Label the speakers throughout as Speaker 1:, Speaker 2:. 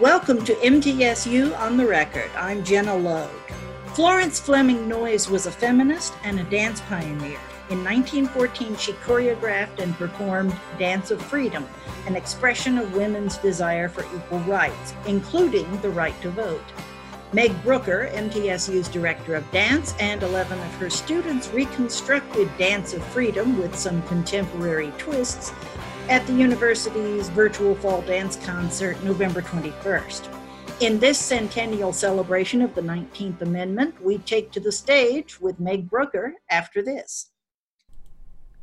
Speaker 1: Welcome to MTSU on the Record. I'm Gina Logue. Florence Fleming Noyes was a feminist and a dance pioneer. In 1914, she choreographed and performed Dance of Freedom, an expression of women's desire for equal rights, including the right to vote. Meg Brooker, MTSU's director of dance, and 11 of her students reconstructed Dance of Freedom with some contemporary twists at the university's virtual fall dance concert November 21st. In this centennial celebration of the 19th Amendment, we take to the stage with Meg Brooker after this.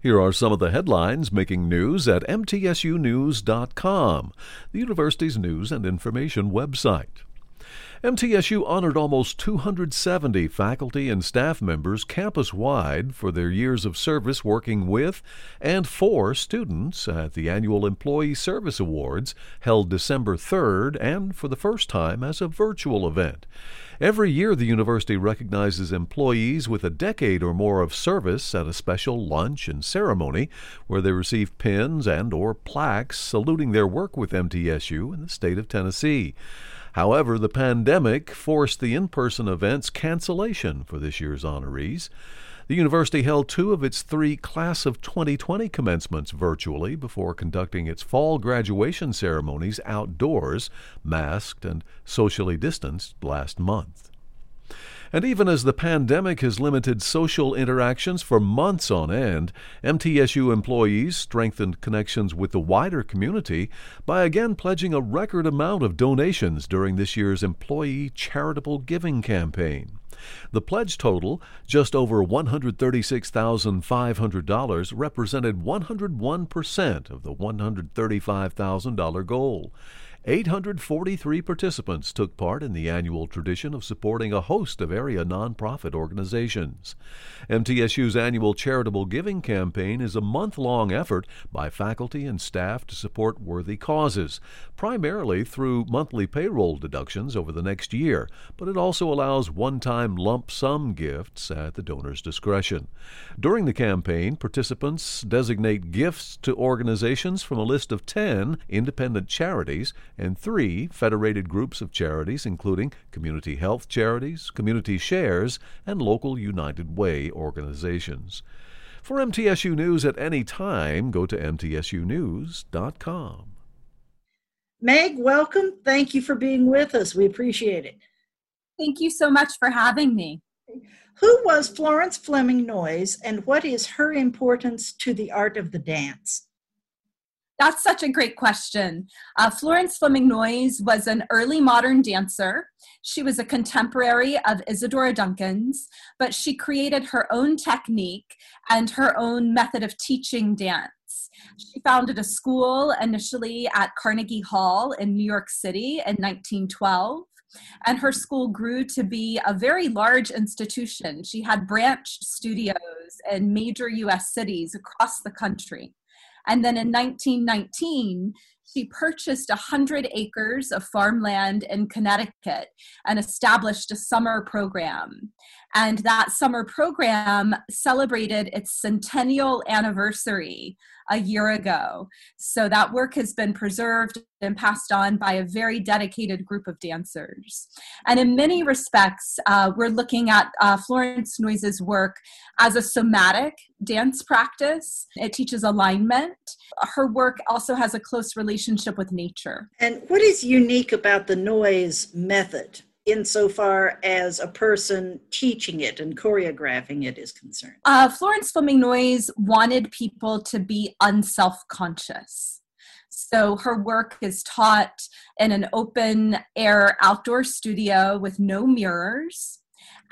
Speaker 2: Here are some of the headlines making news at mtsunews.com, the university's news and information website. MTSU honored almost 270 faculty and staff members campus wide for their years of service working with and for students at the annual Employee Service Awards held December 3rd and for the first time as a virtual event. Every year, the university recognizes employees with a decade or more of service at a special lunch and ceremony where they receive pins and or plaques saluting their work with MTSU in the state of Tennessee. However, the pandemic forced the in person event's cancellation for this year's honorees. The university held two of its three Class of 2020 commencements virtually before conducting its fall graduation ceremonies outdoors, masked and socially distanced last month. And even as the pandemic has limited social interactions for months on end, MTSU employees strengthened connections with the wider community by again pledging a record amount of donations during this year's Employee Charitable Giving Campaign. The pledge total, just over $136,500, represented 101% of the $135,000 goal. 843 participants took part in the annual tradition of supporting a host of area nonprofit organizations. MTSU's annual charitable giving campaign is a month long effort by faculty and staff to support worthy causes, primarily through monthly payroll deductions over the next year, but it also allows one time lump sum gifts at the donor's discretion. During the campaign, participants designate gifts to organizations from a list of 10 independent charities and three federated groups of charities, including Community Health Charities, Community Shares, and local United Way organizations. For MTSU News at any time, go to mtsunews.com.
Speaker 1: Meg, welcome. Thank you for being with us. We appreciate it.
Speaker 3: Thank you so much for having me.
Speaker 1: Who was Florence Fleming Noyes and what is her importance to the art of the dance?
Speaker 3: That's such a great question. Uh, Florence Fleming Noyes was an early modern dancer. She was a contemporary of Isadora Duncan's, but she created her own technique and her own method of teaching dance. She founded a school initially at Carnegie Hall in New York City in 1912 and her school grew to be a very large institution. She had branch studios in major US cities across the country. And then in 1919, she purchased 100 acres of farmland in Connecticut and established a summer program. And that summer program celebrated its centennial anniversary a year ago. So that work has been preserved and passed on by a very dedicated group of dancers. And in many respects, uh, we're looking at uh, Florence Noyes's work as a somatic dance practice. It teaches alignment. Her work also has a close relationship with nature.
Speaker 1: And what is unique about the Noyes method? Insofar as a person teaching it and choreographing it is concerned?
Speaker 3: Uh, Florence Fleming Noyes wanted people to be unself conscious. So her work is taught in an open air outdoor studio with no mirrors.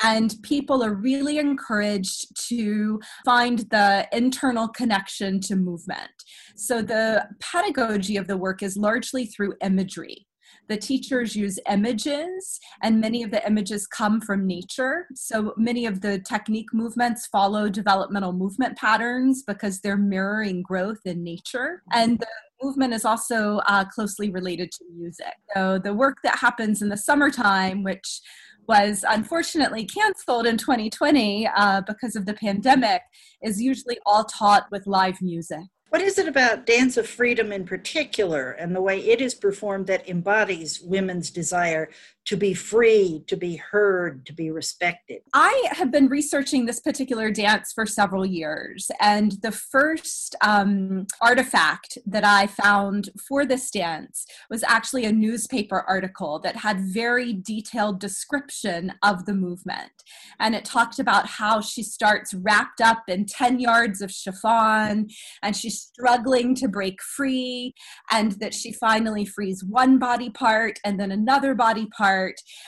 Speaker 3: And people are really encouraged to find the internal connection to movement. So the pedagogy of the work is largely through imagery. The teachers use images, and many of the images come from nature. So many of the technique movements follow developmental movement patterns because they're mirroring growth in nature. And the movement is also uh, closely related to music. So the work that happens in the summertime, which was unfortunately canceled in 2020 uh, because of the pandemic, is usually all taught with live music.
Speaker 1: What is it about Dance of Freedom in particular and the way it is performed that embodies women's desire to be free, to be heard, to be respected?
Speaker 3: I have been researching this particular dance for several years, and the first um, artifact that I found for this dance was actually a newspaper article that had very detailed description of the movement. And it talked about how she starts wrapped up in 10 yards of chiffon and she's struggling to break free, and that she finally frees one body part and then another body part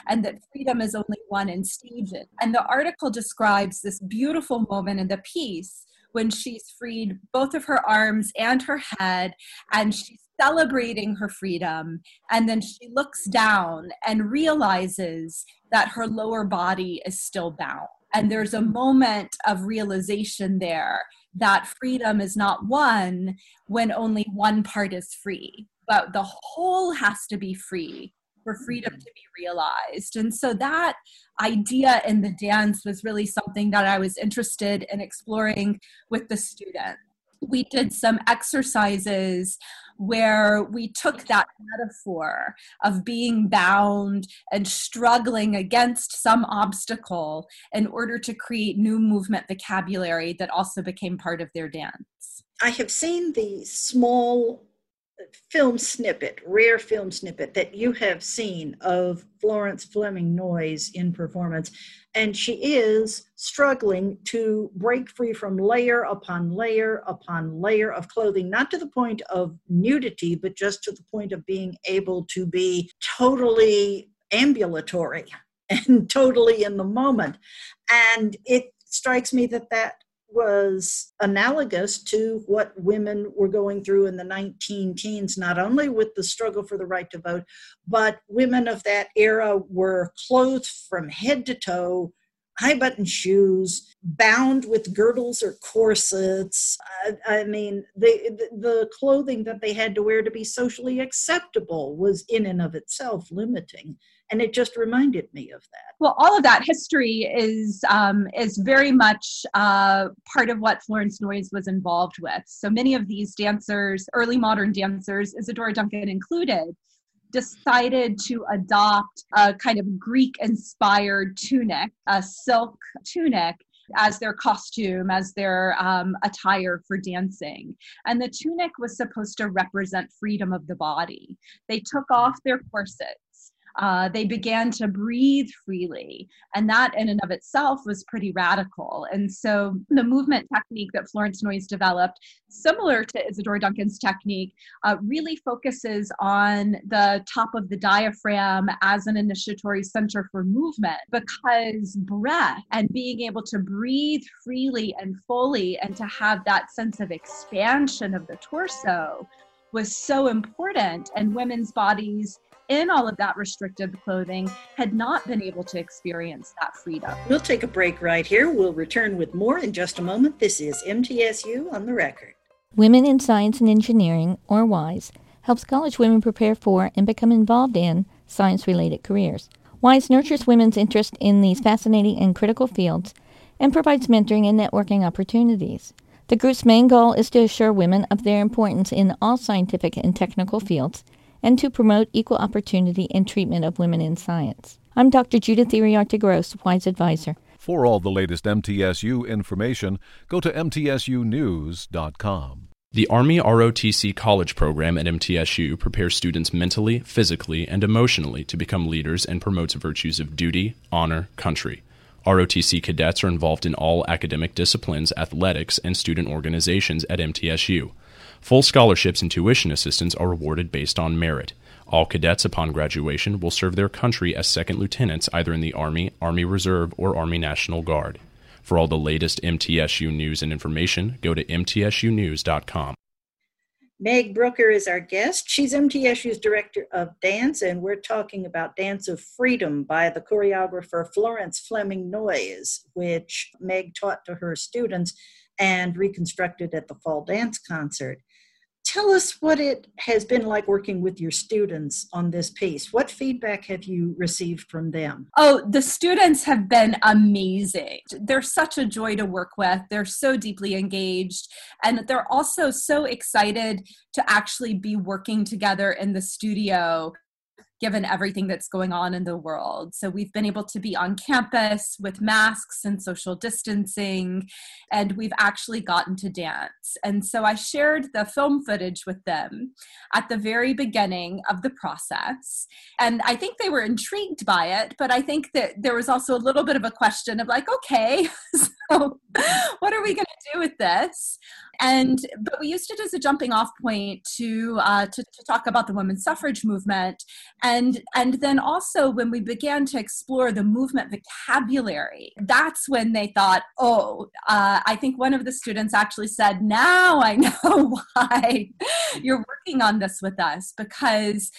Speaker 3: and that freedom is only won in stages. And the article describes this beautiful moment in the piece when she's freed both of her arms and her head and she's celebrating her freedom and then she looks down and realizes that her lower body is still bound and there's a moment of realization there that freedom is not won when only one part is free but the whole has to be free for mm-hmm. freedom to be realized. And so that idea in the dance was really something that I was interested in exploring with the students. We did some exercises where we took that metaphor of being bound and struggling against some obstacle in order to create new movement vocabulary that also became part of their dance.
Speaker 1: I have seen the small film snippet, rare film snippet that you have seen of Florence Fleming Noyes in performance. And she is struggling to break free from layer upon layer upon layer of clothing, not to the point of nudity, but just to the point of being able to be totally ambulatory and totally in the moment. And it strikes me that that was analogous to what women were going through in the 19 teens, not only with the struggle for the right to vote, but women of that era were clothed from head to toe, high button shoes, bound with girdles or corsets. I, I mean, the, the clothing that they had to wear to be socially acceptable was in and of itself limiting and it just reminded me of that
Speaker 3: well all of that history is um, is very much uh, part of what florence noyes was involved with so many of these dancers early modern dancers isadora duncan included decided to adopt a kind of greek inspired tunic a silk tunic as their costume, as their um, attire for dancing. And the tunic was supposed to represent freedom of the body. They took off their corset uh, they began to breathe freely. And that, in and of itself, was pretty radical. And so, the movement technique that Florence Noyes developed, similar to Isadora Duncan's technique, uh, really focuses on the top of the diaphragm as an initiatory center for movement because breath and being able to breathe freely and fully and to have that sense of expansion of the torso was so important and women's bodies in all of that restrictive clothing had not been able to experience that freedom.
Speaker 1: We'll take a break right here. We'll return with more in just a moment. This is MTSU on the record.
Speaker 4: Women in Science and Engineering, or WISE, helps college women prepare for and become involved in science related careers. WISE nurtures women's interest in these fascinating and critical fields and provides mentoring and networking opportunities. The group's main goal is to assure women of their importance in all scientific and technical fields and to promote equal opportunity and treatment of women in science. I'm Dr. Judith Iriarte Gross, WISE Advisor.
Speaker 2: For all the latest MTSU information, go to MTSUnews.com.
Speaker 5: The Army ROTC College program at MTSU prepares students mentally, physically, and emotionally to become leaders and promotes virtues of duty, honor, country. ROTC cadets are involved in all academic disciplines, athletics, and student organizations at MTSU. Full scholarships and tuition assistance are awarded based on merit. All cadets upon graduation will serve their country as second lieutenants either in the Army, Army Reserve, or Army National Guard. For all the latest MTSU news and information, go to MTSUnews.com.
Speaker 1: Meg Brooker is our guest. She's MTSU's director of dance, and we're talking about Dance of Freedom by the choreographer Florence Fleming Noyes, which Meg taught to her students and reconstructed at the fall dance concert. Tell us what it has been like working with your students on this piece. What feedback have you received from them?
Speaker 3: Oh, the students have been amazing. They're such a joy to work with. They're so deeply engaged, and they're also so excited to actually be working together in the studio given everything that's going on in the world. So we've been able to be on campus with masks and social distancing, and we've actually gotten to dance. And so I shared the film footage with them at the very beginning of the process. And I think they were intrigued by it, but I think that there was also a little bit of a question of like, okay, so what are we going to do with this? and but we used it as a jumping off point to, uh, to to talk about the women's suffrage movement and and then also when we began to explore the movement vocabulary that's when they thought oh uh, i think one of the students actually said now i know why you're working on this with us because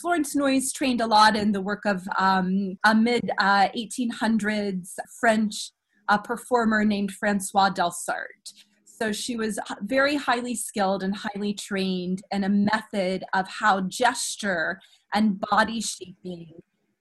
Speaker 3: florence noyes trained a lot in the work of um, a mid uh, 1800s french a performer named francois delsarte. So she was very highly skilled and highly trained in a method of how gesture and body shaping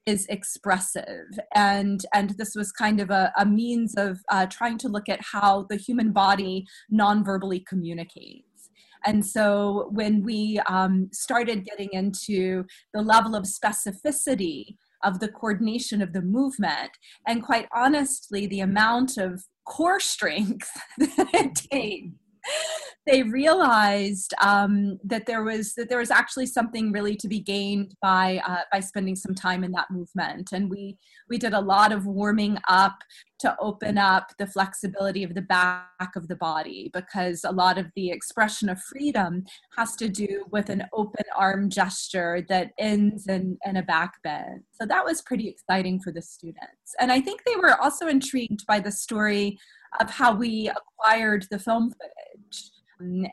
Speaker 3: is expressive. And and this was kind of a, a means of uh, trying to look at how the human body non-verbally communicates. And so when we um, started getting into the level of specificity of the coordination of the movement. And quite honestly the amount of core strength that it mm-hmm. takes they realized um, that there was that there was actually something really to be gained by uh, by spending some time in that movement. And we we did a lot of warming up to open up the flexibility of the back of the body because a lot of the expression of freedom has to do with an open arm gesture that ends in, in a back bend. So that was pretty exciting for the students. And i think they were also intrigued by the story of how we acquired the film footage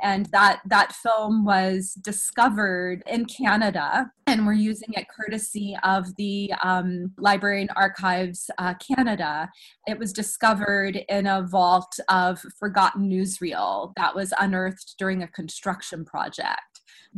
Speaker 3: and that that film was discovered in Canada, and we're using it courtesy of the um, Library and Archives uh, Canada. It was discovered in a vault of forgotten newsreel that was unearthed during a construction project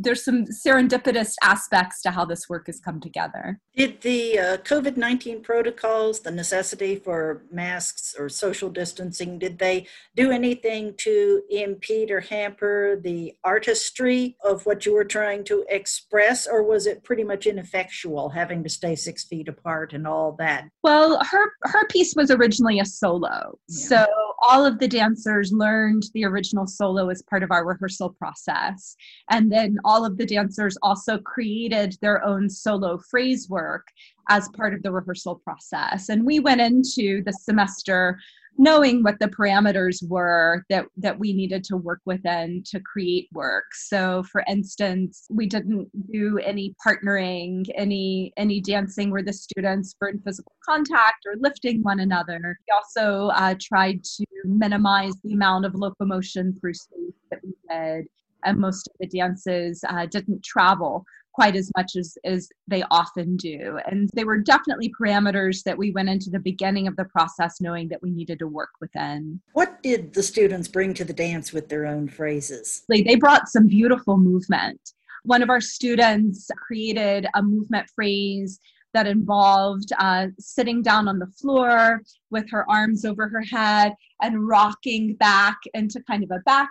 Speaker 3: there's some serendipitous aspects to how this work has come together.
Speaker 1: Did the uh, COVID 19 protocols, the necessity for masks or social distancing, did they do anything to impede or hamper the artistry of what you were trying to express, or was it pretty much ineffectual having to stay six feet apart and all that?
Speaker 3: Well, her, her piece was originally a solo. Yeah. So all of the dancers learned the original solo as part of our rehearsal process. And then all of the dancers also created their own solo phrase work as part of the rehearsal process. And we went into the semester knowing what the parameters were that that we needed to work within to create work. So for instance we didn't do any partnering any any dancing where the students were in physical contact or lifting one another. We also uh, tried to minimize the amount of locomotion through space that we did and most of the dances uh, didn't travel quite as much as, as they often do. And they were definitely parameters that we went into the beginning of the process knowing that we needed to work within.
Speaker 1: What did the students bring to the dance with their own phrases?
Speaker 3: They brought some beautiful movement. One of our students created a movement phrase that involved uh, sitting down on the floor with her arms over her head and rocking back into kind of a back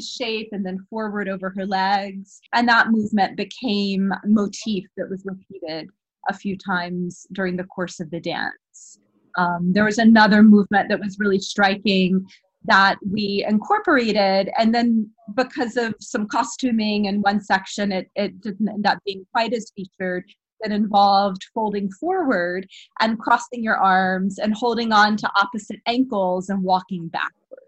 Speaker 3: shape and then forward over her legs. And that movement became motif that was repeated a few times during the course of the dance. Um, there was another movement that was really striking that we incorporated and then because of some costuming in one section it, it didn't end up being quite as featured that involved folding forward and crossing your arms and holding on to opposite ankles and walking back Mm-hmm.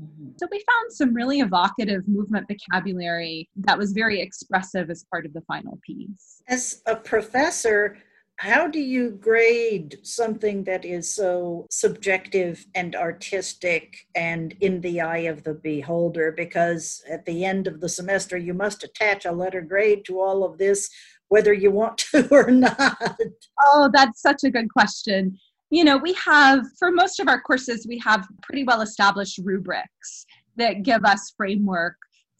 Speaker 3: Mm-hmm. So we found some really evocative movement vocabulary that was very expressive as part of the final piece.
Speaker 1: As a professor, how do you grade something that is so subjective and artistic and in the eye of the beholder? Because at the end of the semester, you must attach a letter grade to all of this, whether you want to or not.
Speaker 3: Oh, that's such a good question you know, we have, for most of our courses, we have pretty well established rubrics that give us framework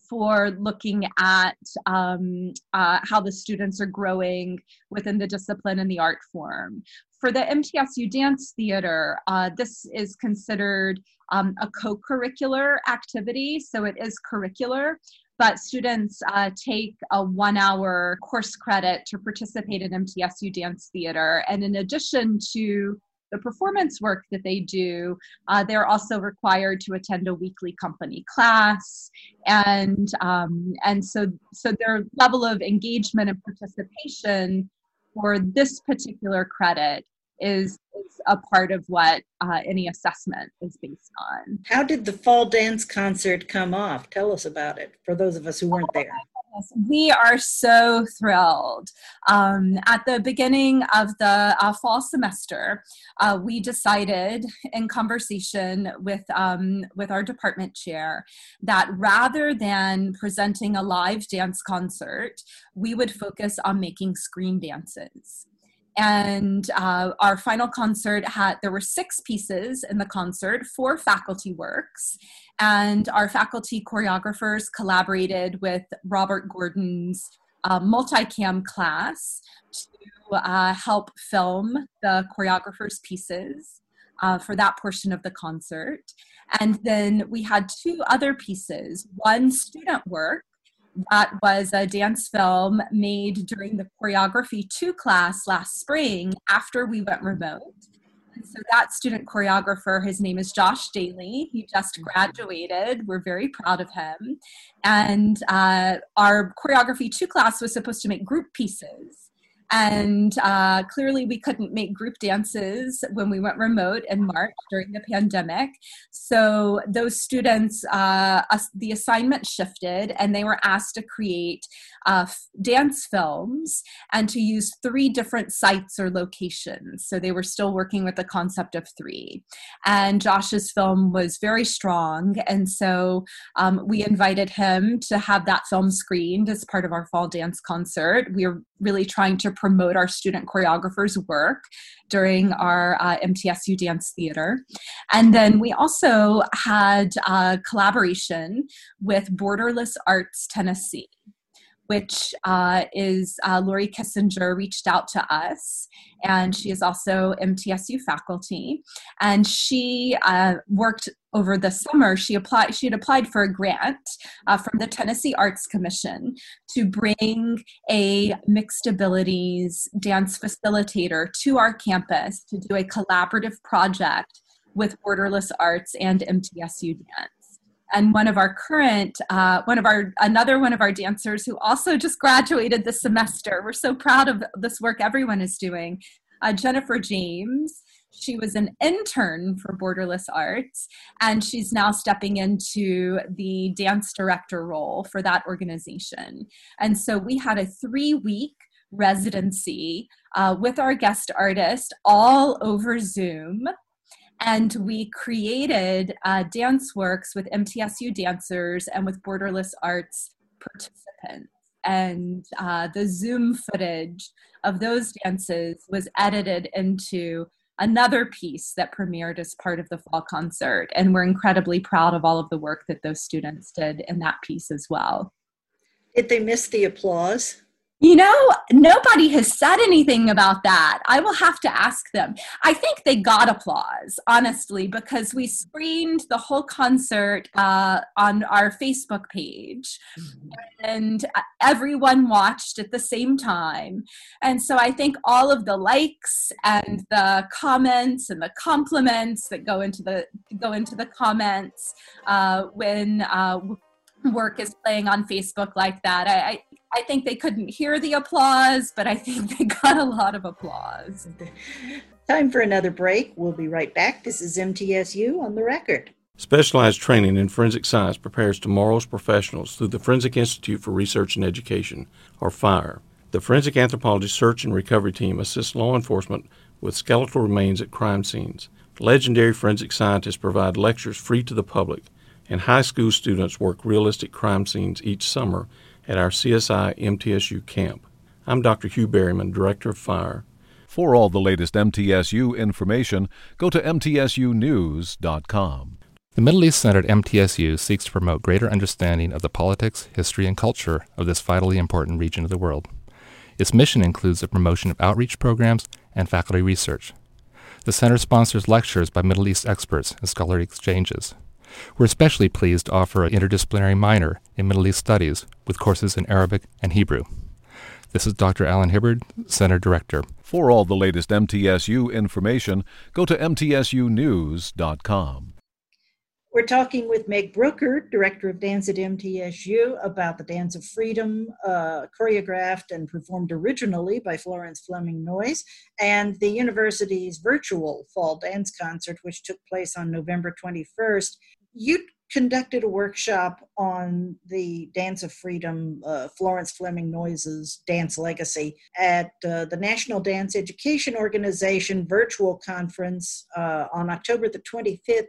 Speaker 3: for looking at um, uh, how the students are growing within the discipline and the art form. For the MTSU Dance Theater, uh, this is considered um, a co-curricular activity, so it is curricular, but students uh, take a one hour course credit to participate in MTSU Dance Theater. And in addition to the performance work that they do, uh, they're also required to attend a weekly company class, and um, and so so their level of engagement and participation for this particular credit is, is a part of what uh, any assessment is based on.
Speaker 1: How did the fall dance concert come off? Tell us about it for those of us who weren't there.
Speaker 3: We are so thrilled. Um, at the beginning of the uh, fall semester, uh, we decided, in conversation with um, with our department chair, that rather than presenting a live dance concert, we would focus on making screen dances and uh, our final concert had there were six pieces in the concert four faculty works. And our faculty choreographers collaborated with robert gordon's uh, multicam class to uh, help film the choreographers pieces uh, for that portion of the concert. And then we had two other pieces one student work that was a dance film made during the choreography 2 class last spring after we went remote. And so that student choreographer, his name is Josh Daly. He just graduated. We're very proud of him. And uh, our choreography 2 class was supposed to make group pieces and uh, clearly, we couldn't make group dances when we went remote in March during the pandemic. So, those students, uh, the assignment shifted and they were asked to create uh, dance films and to use three different sites or locations. So, they were still working with the concept of three. And Josh's film was very strong. And so, um, we invited him to have that film screened as part of our fall dance concert. We are really trying to promote our student choreographers' work during our uh, MTSU Dance Theater. And then we also had a collaboration with Borderless Arts Tennessee which uh, is uh, Lori Kissinger reached out to us, and she is also MTSU faculty. And she uh, worked over the summer. She applied. She had applied for a grant uh, from the Tennessee Arts Commission to bring a mixed abilities dance facilitator to our campus to do a collaborative project with Borderless Arts and MTSU Dance and one of our current uh, one of our another one of our dancers who also just graduated this semester. We're so proud of this work everyone is doing. Uh, jennifer james she was an intern for borderless arts and she's now stepping into the dance director role for that organization. And so we had a three week residency uh, with our guest artist all over zoom and we created uh, dance works with MTSU dancers and with Borderless Arts participants. And uh, the Zoom footage of those dances was edited into another piece that premiered as part of the fall concert. And we're incredibly proud of all of the work that those students did in that piece as well.
Speaker 1: Did they miss the applause?
Speaker 3: You know, nobody has said anything about that. I will have to ask them. I think they got applause, honestly, because we screened the whole concert uh, on our Facebook page mm-hmm. and everyone watched at the same time. And so I think all of the likes and the comments and the compliments that go into the go into the comments uh, when uh, work is playing on Facebook like that. I, I I think they couldn't hear the applause, but I think they got a lot of applause.
Speaker 1: Time for another break. We'll be right back. This is MTSU on the record.
Speaker 6: Specialized training in forensic science prepares tomorrow's professionals through the Forensic Institute for Research and Education, or FIRE. The Forensic Anthropology Search and Recovery Team assists law enforcement with skeletal remains at crime scenes. Legendary forensic scientists provide lectures free to the public, and high school students work realistic crime scenes each summer at our CSI MTSU camp. I'm Dr. Hugh Berryman, Director of Fire.
Speaker 2: For all the latest MTSU information, go to MTSUnews.com.
Speaker 7: The Middle East Center at MTSU seeks to promote greater understanding of the politics, history, and culture of this vitally important region of the world. Its mission includes the promotion of outreach programs and faculty research. The center sponsors lectures by Middle East experts and scholarly exchanges. We're especially pleased to offer an interdisciplinary minor in Middle East Studies with courses in Arabic and Hebrew. This is Dr. Allen Hibbard, Center Director.
Speaker 2: For all the latest MTSU information, go to mtsunews.com.
Speaker 1: We're talking with Meg Brooker, Director of Dance at MTSU, about the Dance of Freedom, uh, choreographed and performed originally by Florence Fleming Noyes, and the university's virtual fall dance concert, which took place on November 21st. You conducted a workshop on the Dance of Freedom, uh, Florence Fleming Noyes's dance legacy at uh, the National Dance Education Organization virtual conference uh, on October the 25th.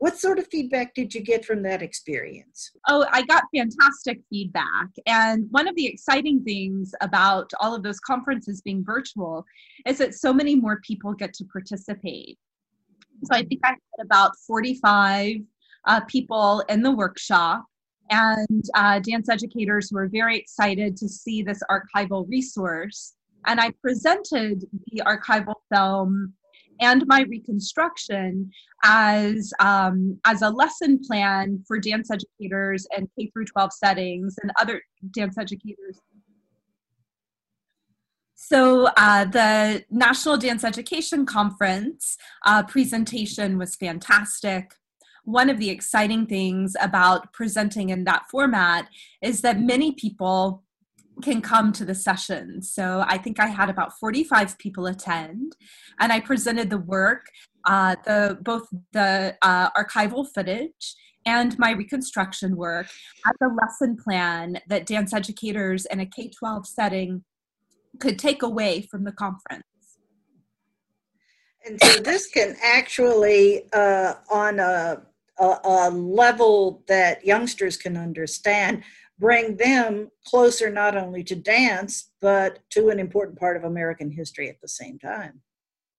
Speaker 1: What sort of feedback did you get from that experience?
Speaker 3: Oh, I got fantastic feedback. And one of the exciting things about all of those conferences being virtual is that so many more people get to participate. So I think I had about 45 uh, people in the workshop, and uh, dance educators were very excited to see this archival resource. And I presented the archival film and my reconstruction as um, as a lesson plan for dance educators and K through 12 settings and other dance educators. So uh, the National Dance Education Conference uh, presentation was fantastic. One of the exciting things about presenting in that format is that many people can come to the session. So I think I had about 45 people attend, and I presented the work, uh, the both the uh, archival footage and my reconstruction work as a lesson plan that dance educators in a K-12 setting could take away from the conference.
Speaker 1: And so this can actually, uh, on a, a, a level that youngsters can understand, bring them closer not only to dance, but to an important part of American history at the same time.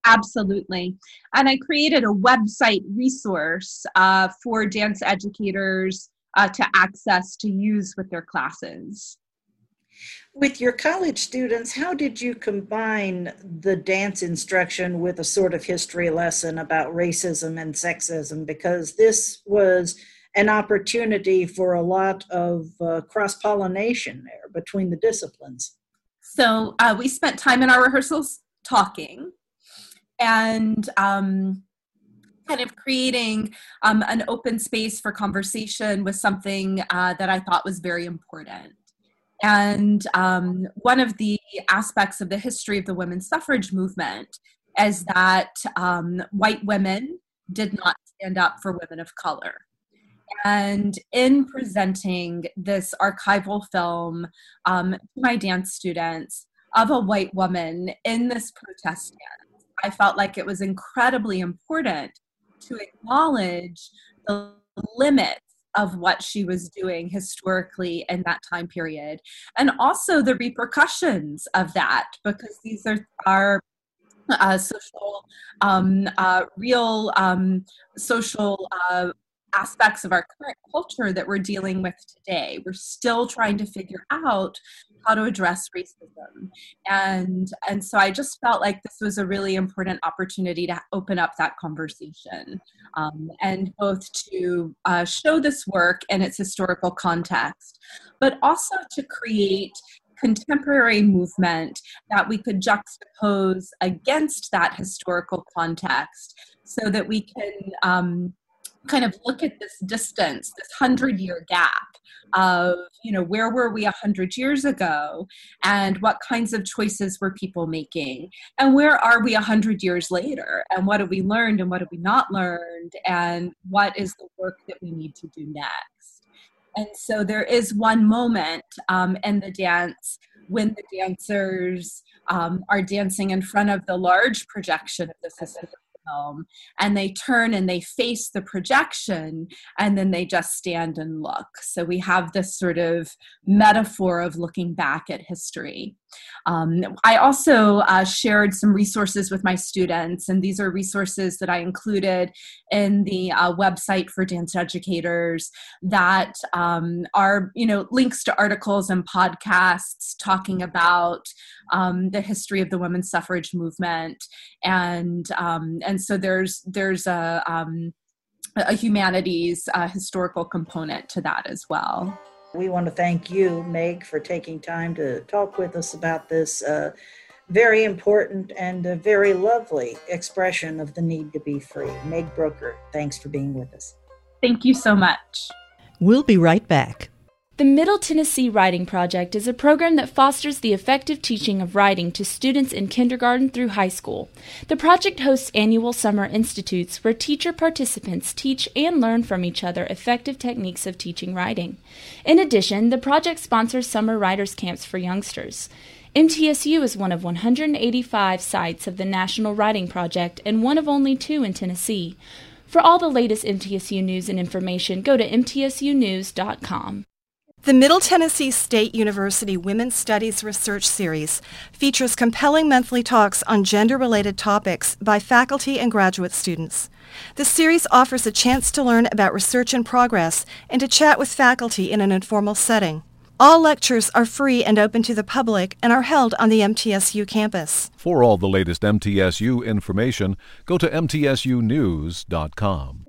Speaker 3: Absolutely. And I created a website resource uh, for dance educators uh, to access to use with their classes.
Speaker 1: With your college students, how did you combine the dance instruction with a sort of history lesson about racism and sexism? Because this was an opportunity for a lot of uh, cross pollination there between the disciplines.
Speaker 3: So uh, we spent time in our rehearsals talking and um, kind of creating um, an open space for conversation was something uh, that I thought was very important. And um, one of the aspects of the history of the women's suffrage movement is that um, white women did not stand up for women of color. And in presenting this archival film um, to my dance students of a white woman in this protest dance, I felt like it was incredibly important to acknowledge the limits of what she was doing historically in that time period. And also the repercussions of that because these are are uh, social um, uh, real um, social uh, aspects of our current culture that we're dealing with today. We're still trying to figure out how to address racism. And and so I just felt like this was a really important opportunity to open up that conversation um, and both to uh, show this work in its historical context, but also to create contemporary movement that we could juxtapose against that historical context so that we can um, kind of look at this distance, this hundred year gap of, you know, where were we a hundred years ago and what kinds of choices were people making? And where are we a hundred years later? And what have we learned and what have we not learned? And what is the work that we need to do next. And so there is one moment um, in the dance when the dancers um, are dancing in front of the large projection of the system film and they turn and they face the projection and then they just stand and look. So we have this sort of metaphor of looking back at history. Um, I also uh, shared some resources with my students, and these are resources that I included in the uh, website for dance educators that um, are, you know, links to articles and podcasts talking about um, the history of the women's suffrage movement, and um, and so there's there's a um, a humanities uh, historical component to that as well.
Speaker 1: We want to thank you, Meg, for taking time to talk with us about this uh, very important and very lovely expression of the need to be free. Meg Brooker, thanks for being with us.
Speaker 3: Thank you so much.
Speaker 8: We'll be right back.
Speaker 9: The Middle Tennessee Writing Project is a program that fosters the effective teaching of writing to students in kindergarten through high school. The project hosts annual summer institutes where teacher participants teach and learn from each other effective techniques of teaching writing. In addition, the project sponsors summer writers' camps for youngsters. MTSU is one of 185 sites of the National Writing Project and one of only two in Tennessee. For all the latest MTSU news and information, go to mtsunews.com.
Speaker 10: The Middle Tennessee State University Women's Studies Research Series features compelling monthly talks on gender-related topics by faculty and graduate students. The series offers a chance to learn about research in progress and to chat with faculty in an informal setting. All lectures are free and open to the public and are held on the MTSU campus.
Speaker 2: For all the latest MTSU information, go to mtsunews.com.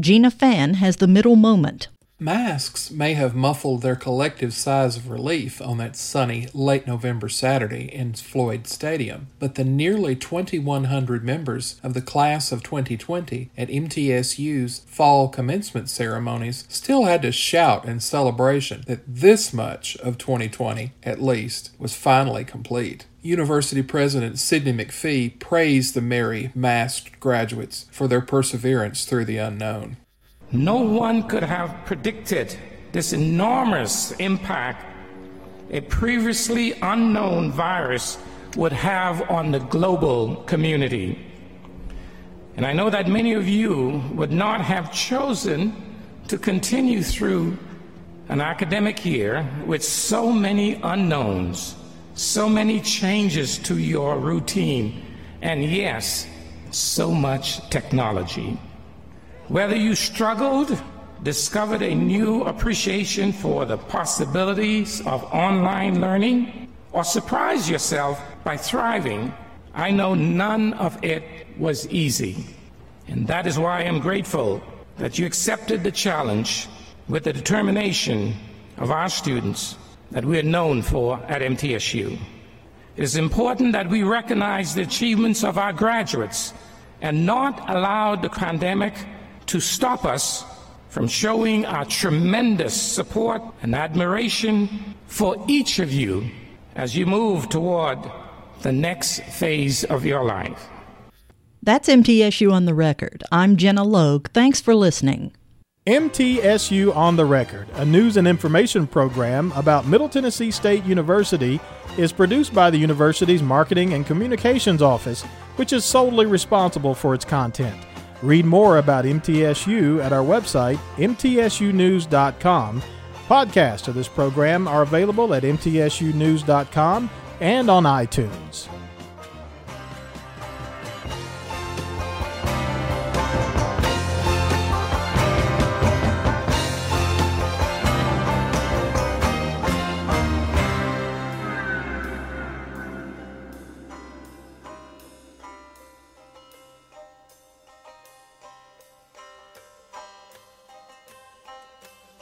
Speaker 8: Gina Fann has the middle moment.
Speaker 11: Masks may have muffled their collective sighs of relief on that sunny late November Saturday in Floyd Stadium, but the nearly 2,100 members of the class of 2020 at MTSU's fall commencement ceremonies still had to shout in celebration that this much of 2020, at least, was finally complete. University President Sidney McPhee praised the merry, masked graduates for their perseverance through the unknown.
Speaker 12: No one could have predicted this enormous impact a previously unknown virus would have on the global community. And I know that many of you would not have chosen to continue through an academic year with so many unknowns, so many changes to your routine, and yes, so much technology. Whether you struggled, discovered a new appreciation for the possibilities of online learning, or surprised yourself by thriving, I know none of it was easy. And that is why I am grateful that you accepted the challenge with the determination of our students that we are known for at MTSU. It is important that we recognize the achievements of our graduates and not allow the pandemic to stop us from showing our tremendous support and admiration for each of you as you move toward the next phase of your life.
Speaker 8: That's MTSU on the Record. I'm Gina Logue. Thanks for listening.
Speaker 13: MTSU on the Record, a news and information program about Middle Tennessee State University, is produced by the university's Marketing and Communications Office, which is solely responsible for its content. Read more about MTSU at our website, mtsunews.com. Podcasts of this program are available at mtsunews.com and on iTunes.